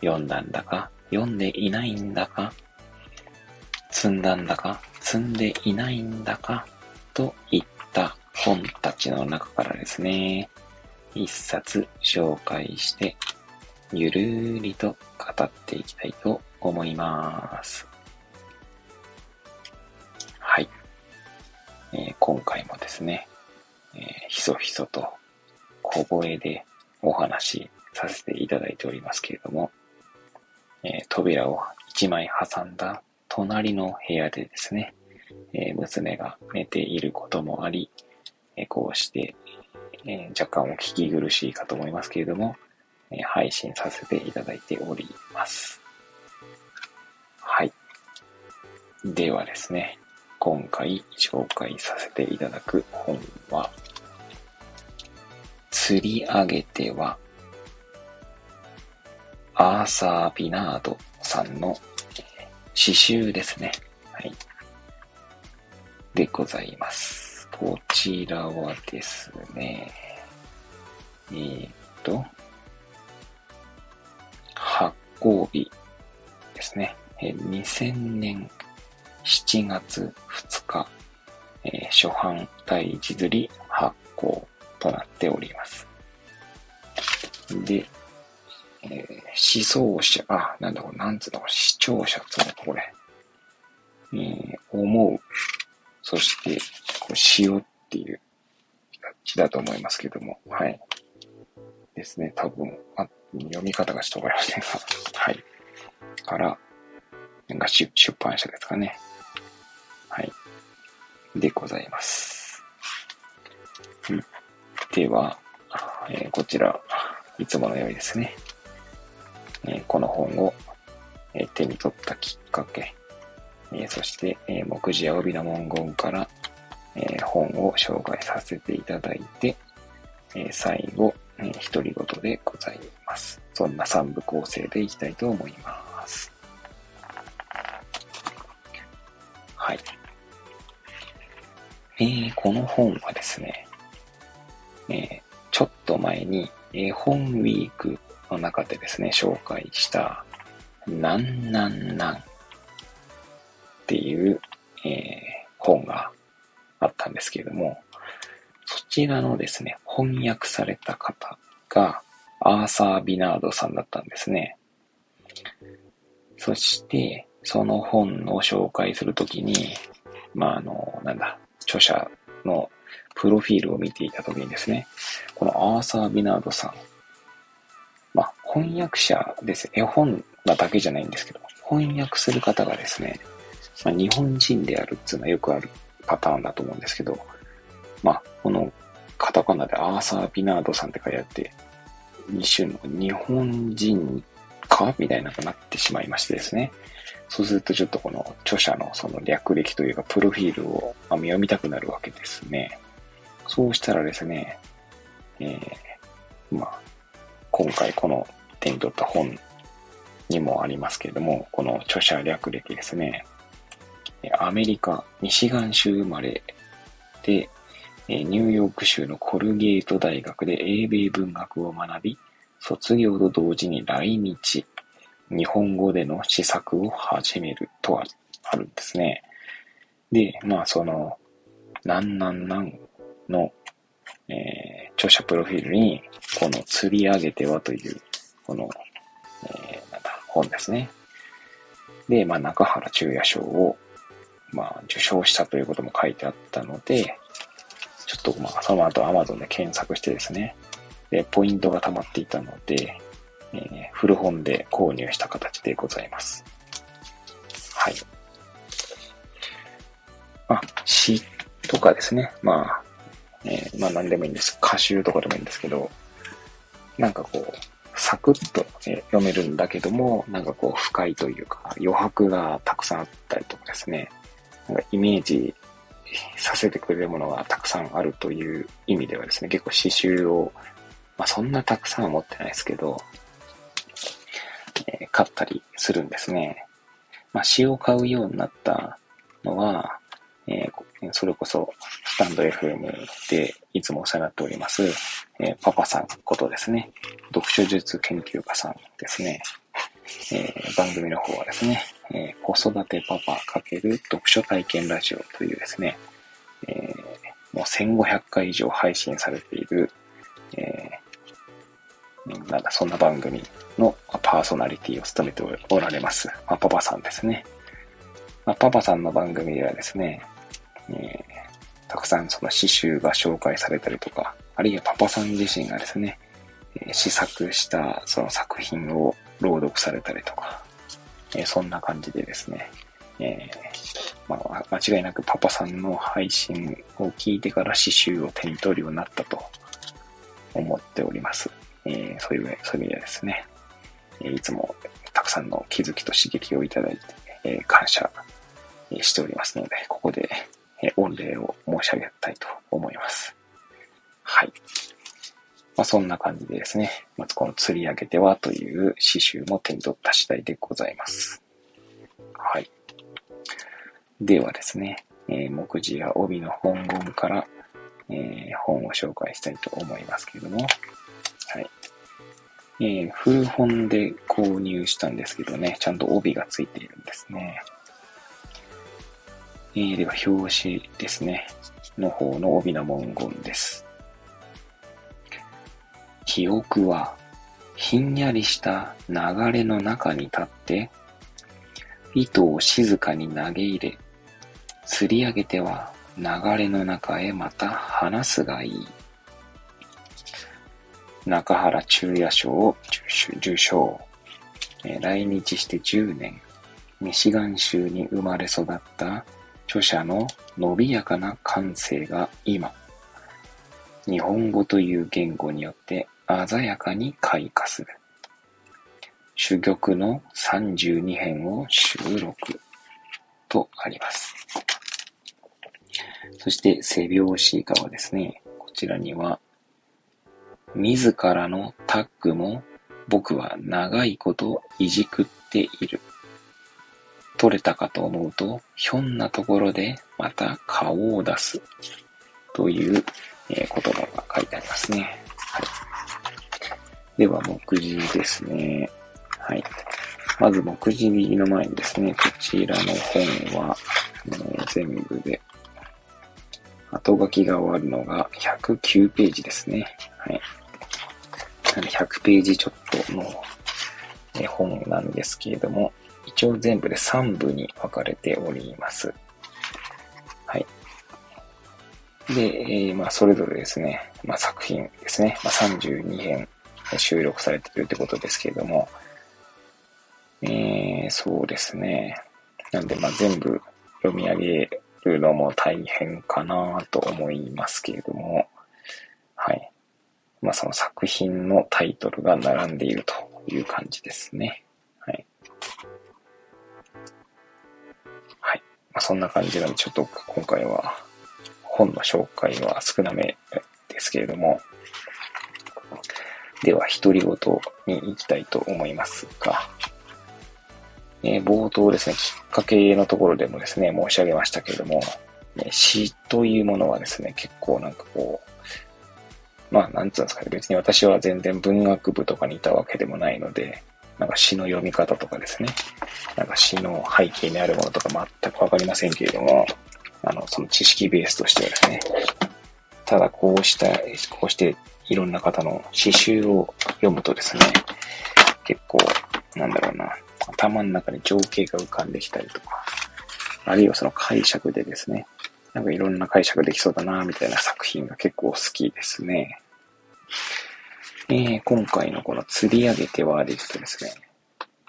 読んだんだか、読んでいないんだか、積んだんだか、積んでいないんだか、といった本たちの中からですね、一冊紹介して、ゆるーりと語っていきたいと思います。はい。えー今回もですね、えーひそひそと小声でお話しさせていただいておりますけれども、えー扉を一枚挟んだ隣の部屋でですね、えー娘が寝ていることもあり、えーこうして、え若干お聞き苦しいかと思いますけれども、え配信させていただいております。はい。ではですね、今回紹介させていただく本は、釣り上げては、アーサー・ビナードさんのえー詩集ですね。はい。でございます。こちらはですね、えーっと、発行日ですね。え2000年7月2日、えー初版第一釣り発行となっております。で、えー、思想者、あ、なんだこれ、なんつうの、視聴者っつうのか、これ。えー思う。そして、こう、しようっていう字だと思いますけども、はい。ですね、多分、あ読み方がちょっとわかりませんが、はい。から、なんか出出版社ですかね。はい。でございます。では、えーこちら、いつものようにですね、えこの本を、え手に取ったきっかけ、えそして、えー目次や帯の文言から、え本を紹介させていただいて、え最後、えー独り言でございます。そんな三部構成でいきたいと思います。はい。えーこの本はですね、えーちょっと前に絵本ウィークの中でですね、紹介した、なんなんなんっていう、えー本があったんですけれども、そちらのですね、翻訳された方が、アーサー・ビナードさんだったんですね。そして、その本を紹介するときに、まあ、あの、なんだ、著者のプロフィールを見ていたときにですね、このアーサー・ビナードさん、まあ、翻訳者です。絵本なだけじゃないんですけど、翻訳する方がですね、まあ、日本人であるっていうのはよくあるパターンだと思うんですけど、まあ、このカタカナでアーサー・ビナードさんって書いてあって、一種の日本人かみたいなくなってしまいましてですね。そうするとちょっとこの著者のその略歴というかプロフィールをまあ読みたくなるわけですね。そうしたらですね、えーまあ、今回この手に取った本にもありますけれども、この著者略歴ですね、アメリカ、ミシガン州生まれで、ニューヨーク州のコルゲート大学で英米文学を学び、卒業と同時に来日、日本語での試作を始めるとああるんですね。で、まあその、なんなんなんの、えー著者プロフィールに、この釣り上げてはという、この、えーなんだ、本ですね。で、まあ中原中也賞を、まあ受賞したということも書いてあったので、ちょっとまあその後 Amazon で検索してですね、で、ポイントが溜まっていたので、えー古本で購入した形でございます。はい。まあ、詩とかですね。まあ、えーまあ何でもいいんです。歌集とかでもいいんですけど、なんかこう、サクッと、え読めるんだけども、なんかこう深いというか、余白がたくさんあったりとかですね、なんかイメージさせてくれるものがたくさんあるという意味ではですね、結構刺繍を、まあそんなたくさんは持ってないですけど、えー、買ったりするんですね。まあ詩を買うようになったのは、えー、それこそスタンド FM でいつもお世話になっております、えー、パパさんことですね。読書術研究家さんですね。えー、番組の方はですね、え子育てパパ×読書体験ラジオというですね、えもう1500回以上配信されている、えなんだ、そんな番組のパーソナリティを務めておられます、まあ、パパさんですね。まあ、パパさんの番組ではですね、え、たくさんその詩集が紹介されたりとか、あるいはパパさん自身がですね、え、試作したその作品を朗読されたりとか、え、そんな感じでですね、えまあ、間違いなくパパさんの配信を聞いてから詩集を手に取るようになったと思っております。えそういう、そういう意味でですね、えいつもたくさんの気づきと刺激をいただいて、え感謝しておりますので、ここで御礼を申し上げたいと思います。はい。まあ、そんな感じでですね、まずこの釣り上げてはという刺繍も手に取った次第でございます。はい。ではですね、えー、目次や帯の本言から、えー、本を紹介したいと思いますけれども、はい。えー、古本で購入したんですけどね、ちゃんと帯がついているんですね。えー、では、表紙ですね。の方の帯の文言です。記憶は、ひんやりした流れの中に立って、糸を静かに投げ入れ、釣り上げては流れの中へまた離すがいい。中原中也賞受賞。来日して10年、ミシガン州に生まれ育った著者の伸びやかな感性が今、日本語という言語によって鮮やかに開花する。珠玉の32編を収録とあります。そして背表紙側ですね。こちらには、自らのタッグも僕は長いこといじくっている。取れたかと思うと、ひょんなところでまた顔を出す。という、えー、言葉が書いてありますね。はい。では、目次ですね。はい。まず、目次の前にですね、こちらの本は、えー、全部で、後書きが終わるのが109ページですね。はい。100ページちょっとのえ本なんですけれども、一応全部で3部に分かれております。はい。で、えー、まあ、それぞれですね、まあ、作品ですね、まあ、32編収録されてるってことですけれども、えー、そうですね。なんで、まあ、全部読み上げるのも大変かなと思いますけれども、はい。まあ、その作品のタイトルが並んでいるという感じですね。まあ、そんな感じなんで、ちょっと今回は本の紹介は少なめですけれども、では、独り言に行きたいと思いますが、えー、冒頭ですね、きっかけのところでもですね、申し上げましたけれども、ね、詩というものはですね、結構なんかこう、まあ、なんつうんですかね、別に私は全然文学部とかにいたわけでもないので、なんか詩の読み方とかですね、なんか詩の背景にあるものとか全くわかりませんけれども、あの、その知識ベースとしてはですね、ただこうした、こうしていろんな方の詩集を読むとですね、結構、なんだろうな、頭の中に情景が浮かんできたりとか、あるいはその解釈でですね、なんかいろんな解釈できそうだな、みたいな作品が結構好きですね。えー、今回のこの釣り上げてはですとですね、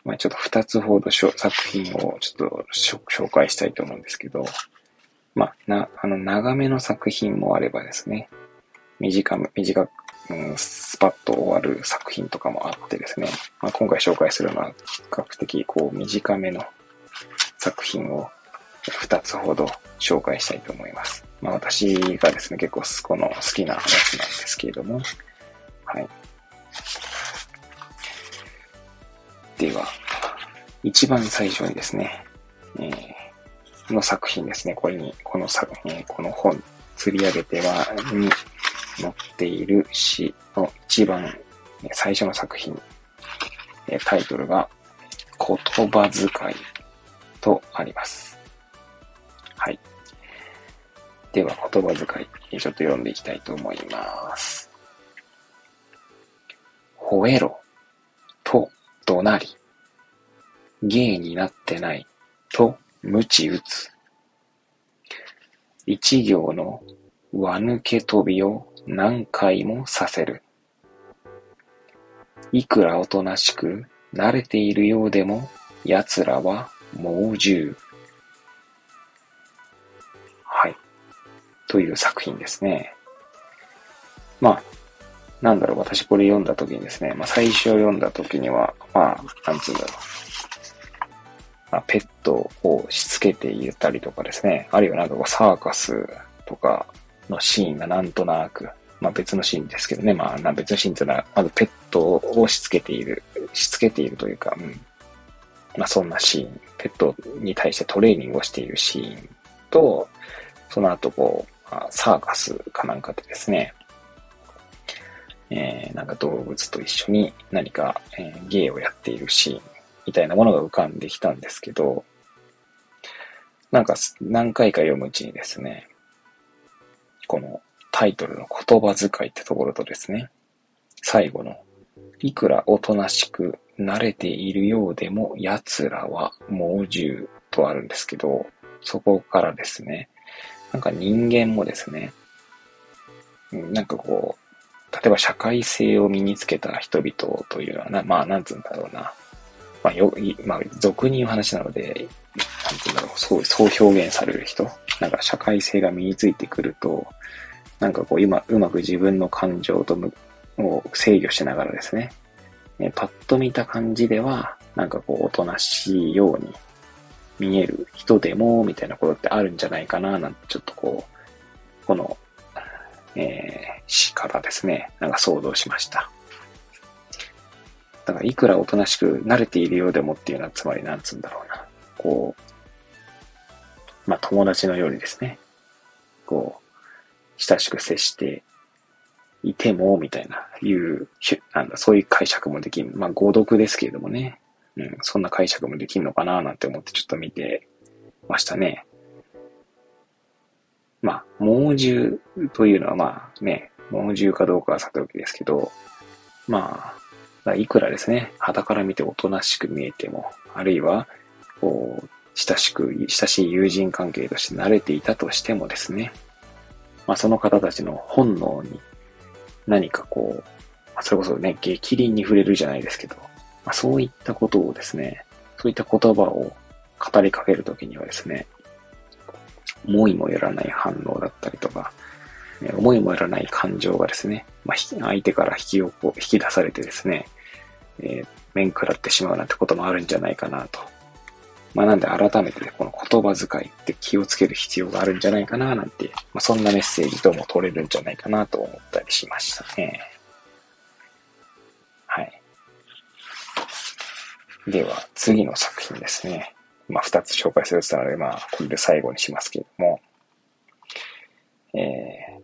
まあ、ちょっと二つほど作品をちょっと紹介したいと思うんですけど、まあ、な、あの、長めの作品もあればですね、短め、短うん、スパッと終わる作品とかもあってですね、まあ、今回紹介するのは比較的こう短めの作品を2つほど紹介したいと思います。まあ私がですね、結構この好きなやつなんですけれども、はい。では、一番最初にですね、えー、の作品ですね。これに、この作品、この本、釣り上げては、に載っている詩の一番最初の作品、タイトルが、言葉遣いとあります。はい。では、言葉遣い、ちょっと読んでいきたいと思います。吠えろ、と怒鳴り、芸になってない、と鞭打つ。一行の輪抜け飛びを何回もさせる。いくらおとなしく慣れているようでも、奴らは猛獣。はい。という作品ですね。まあ、なんだろう、私これ読んだ時にですね、まあ最初読んだ時には、まあ、なんつうんだろう。まあ、ペットをしつけていたりとかですね、あるいはなんかサーカスとかのシーンがなんとなく、まあ別のシーンですけどね、まあ別のシーンというのは、まずペットをしつけている、しつけているというか、うん。まあそんなシーン、ペットに対してトレーニングをしているシーンと、その後こう、あサーカスかなんかでですね、えー、なんか動物と一緒に何か、えー、芸をやっているシーンみたいなものが浮かんできたんですけど、なんか何回か読むうちにですね、このタイトルの言葉遣いってところとですね、最後の、いくらおとなしく慣れているようでも奴らは猛獣とあるんですけど、そこからですね、なんか人間もですね、なんかこう、例えば社会性を身につけた人々というのはな、まあなんつうんだろうな。まあよ、まあ俗に言う話なので、なんつうんだろう、そう、そう表現される人。なんか社会性が身についてくると、なんかこう今、うまく自分の感情とを制御しながらですね、えパッと見た感じでは、なんかこう、おとなしいように見える人でも、みたいなことってあるんじゃないかな、なんてちょっとこう、この、えー、詩からですね、なんか想像しました。だから、いくらおとなしく慣れているようでもっていうのは、つまりなんつうんだろうな。こう、まあ、友達のようにですね、こう、親しく接していても、みたいな、いう、なんだ、そういう解釈もできる。まあ、誤読ですけれどもね。うん、そんな解釈もできるのかななんて思ってちょっと見てましたね。まあ、猛獣というのはまあね、猛獣かどうかはさておきですけど、まあ、いくらですね、肌から見ておとなしく見えても、あるいは、こう、親しく、親しい友人関係として慣れていたとしてもですね、まあ、その方たちの本能に何かこう、それこそね、激鱗に触れるじゃないですけど、まあ、そういったことをですね、そういった言葉を語りかけるときにはですね、思いもよらない反応だったりとか、思いもよらない感情がですね、まあ、相手から引き起こ引き出されてですね、えー、面食らってしまうなんてこともあるんじゃないかなとまあなんで改めてこの言葉遣いって気をつける必要があるんじゃないかななんて、まあそんなメッセージとも取れるんじゃないかなと思ったりしましたね。はい。では次の作品ですね。まあ二つ紹介するって言ったので、まあこれで最後にしますけれども、えー、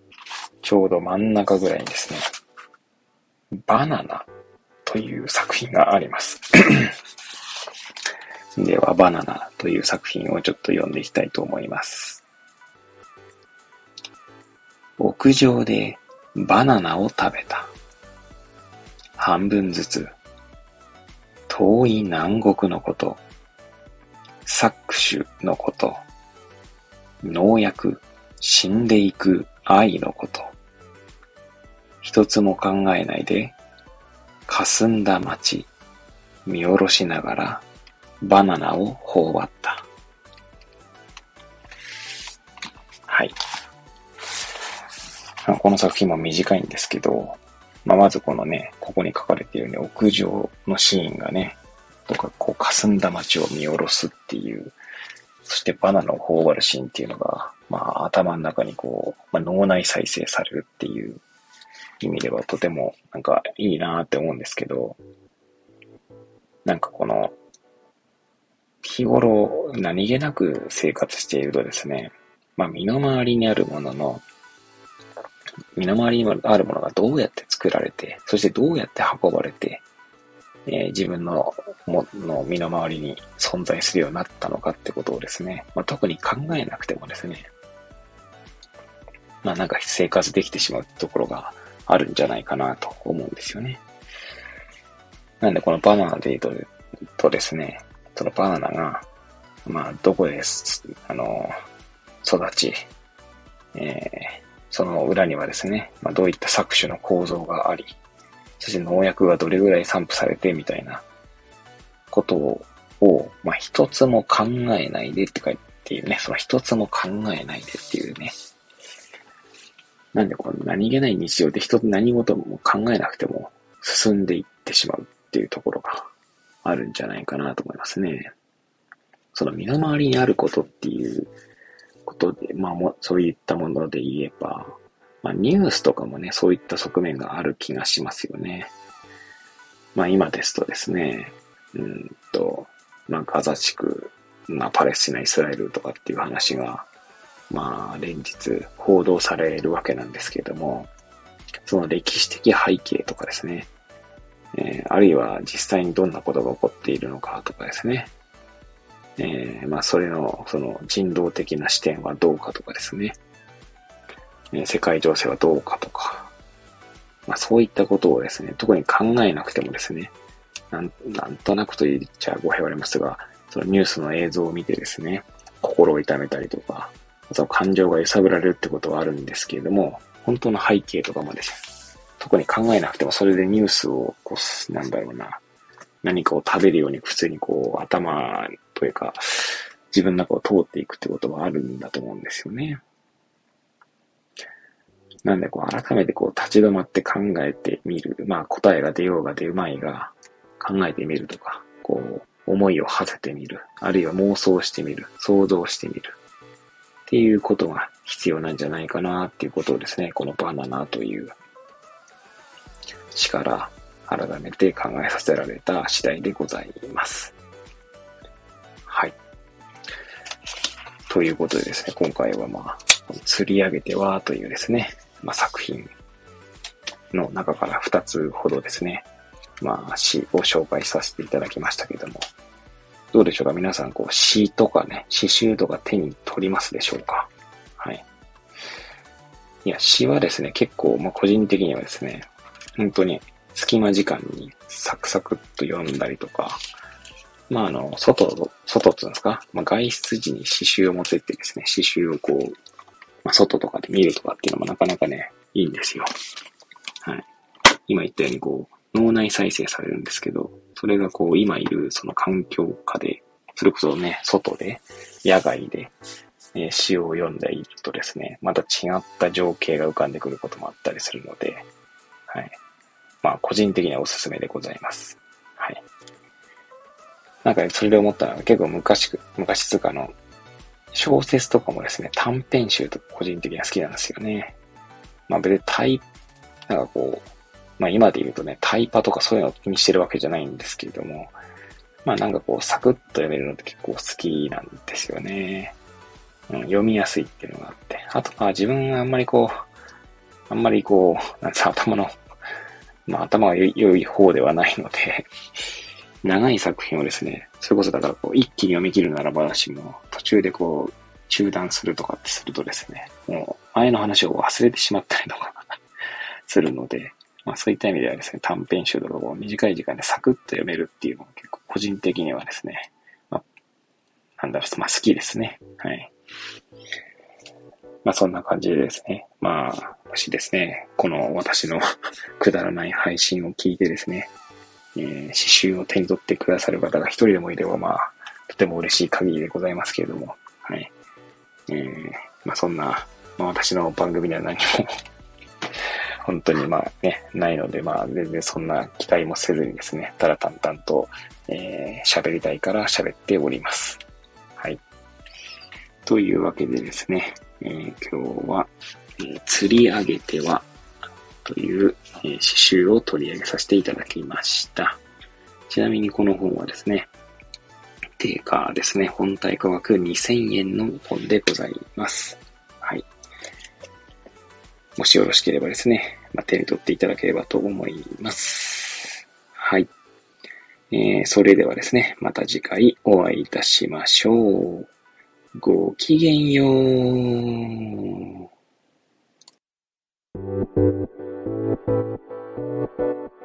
ちょうど真ん中ぐらいにですね、バナナという作品があります。では、バナナという作品をちょっと読んでいきたいと思います。屋上でバナナを食べた。半分ずつ。遠い南国のこと。搾取のこと。農薬、死んでいく愛のこと。一つも考えないで、霞んだ街、見下ろしながらバナナを頬張った。はい。この作品も短いんですけど、まあ、まずこのね、ここに書かれているように屋上のシーンがね、とか、こう、霞んだ街を見下ろすっていう、そしてバナナを頬張るシーンっていうのが、まあ、頭の中にこう、まあ、脳内再生されるっていう意味ではとてもなんかいいなって思うんですけど、なんかこの、日頃何気なく生活しているとですね、まあ身の回りにあるものの、身の回りにあるものがどうやって作られて、そしてどうやって運ばれて、えー、自分のの身の回りに存在するようになったのかってことをですね、まあ、特に考えなくてもですね、まあなんか生活できてしまうところがあるんじゃないかなと思うんですよね。なんでこのバナナで言うとですね、そのバナナが、まあどこで、あの、育ち、えー、その裏にはですね、まあ、どういった搾取の構造があり、そして農薬がどれぐらい散布されてみたいなことを、まあ、一つも考えないでって書いていうね、その一つも考えないでっていうね。なんでこの何気ない日常で人と何事も考えなくても進んでいってしまうっていうところがあるんじゃないかなと思いますね。その身の回りにあることっていうことで、まあも、そういったもので言えば、まあ、ニュースとかもね、そういった側面がある気がしますよね。まあ今ですとですね、うんと、まあガザ地区、まあパレスチナ、イスラエルとかっていう話が、まあ連日報道されるわけなんですけれども、その歴史的背景とかですね、えー、あるいは実際にどんなことが起こっているのかとかですね、えー、まあそれのその人道的な視点はどうかとかですね、え世界情勢はどうかとか、まあそういったことをですね、特に考えなくてもですね、なんなんとなくと言っちゃ語弊ありますが、そのニュースの映像を見てですね、心を痛めたりとか、その感情が揺さぶられるってことはあるんですけれども、本当の背景とかまで、特に考えなくてもそれでニュースを、こう、なんだろうな、何かを食べるように普通にこう、頭というか、自分の中を通っていくってことはあるんだと思うんですよね。なんでこう改めてこう立ち止まって考えてみる。まあ答えが出ようが出まいが考えてみるとか、こう思いを馳せてみる。あるいは妄想してみる。想像してみる。っていうことが必要なんじゃないかなっていうことをですね、このバナナという詩から改めて考えさせられた次第でございます。はい。ということでですね、今回はまあ、釣り上げてはというですね、まあ、作品の中から2つほどですね、まあ、詩を紹介させていただきましたけども、どうでしょうか？皆さん、こう、詩とかね、詩集とか手に取りますでしょうか？はい。いや、詩はですね、結構、まあ、個人的にはですね、本当に隙間時間にサクサクっと読んだりとか、まあ、あの、外、外っていうんですか、まあ、外出時に詩集を持ってってですね、詩集をこう、ま、外とかで見るとかっていうのもなかなかね、いいんですよ。はい。今言ったようにこう、脳内再生されるんですけど、それがこう、今いるその環境下で、それこそね、外で、野外で、えー、詩を読んでいるとですね、また違った情景が浮かんでくることもあったりするので、はい。まあ、個人的にはおすすめでございます。はい。なんか、ね、それで思ったのは結構昔、昔つかの、小説とかもですね、短編集とか個人的には好きなんですよね。まあ別にタイ、なんかこう、まあ今で言うとね、タイパとかそういうのを気にしてるわけじゃないんですけれども、まあなんかこう、サクッと読めるのって結構好きなんですよね。うん、読みやすいっていうのがあって。あと、まあ自分はあんまりこう、あんまりこう、なんつ頭の、まあ頭が良い方ではないので長い作品をですね、それこそだからこう、一気に読み切るならばしも、途中でこう、中断するとかってするとですね、もう、前の話を忘れてしまったりとか するので、まあそういった意味ではですね、短編集とかを短い時間でサクッと読めるっていうのが結構個人的にはですね、まあ、なんだろう、まあ好きですね。はい。まあそんな感じでですね、まあ、もしですね、この私の くだらない配信を聞いてですね、えー、刺繍を手に取ってくださる方が一人でもいれば、まあ、とても嬉しい限りでございますけれども、はい。えー、まあそんな、まあ私の番組には何も 本当にまあね、ないので、まあ全然そんな期待もせずにですね、ただ淡々と、えー、喋りたいから喋っております。はい。というわけでですね、えー、今日は、えー、釣り上げては、という、えー、詩集を取り上げさせていただきました。ちなみにこの本はですね、定価ですね、本体価格2000円の本でございます。はい。もしよろしければですね、まあ、手に取っていただければと思います。はい。えー、それではですね、また次回お会いいたしましょう。ごきげんよう。Thank you.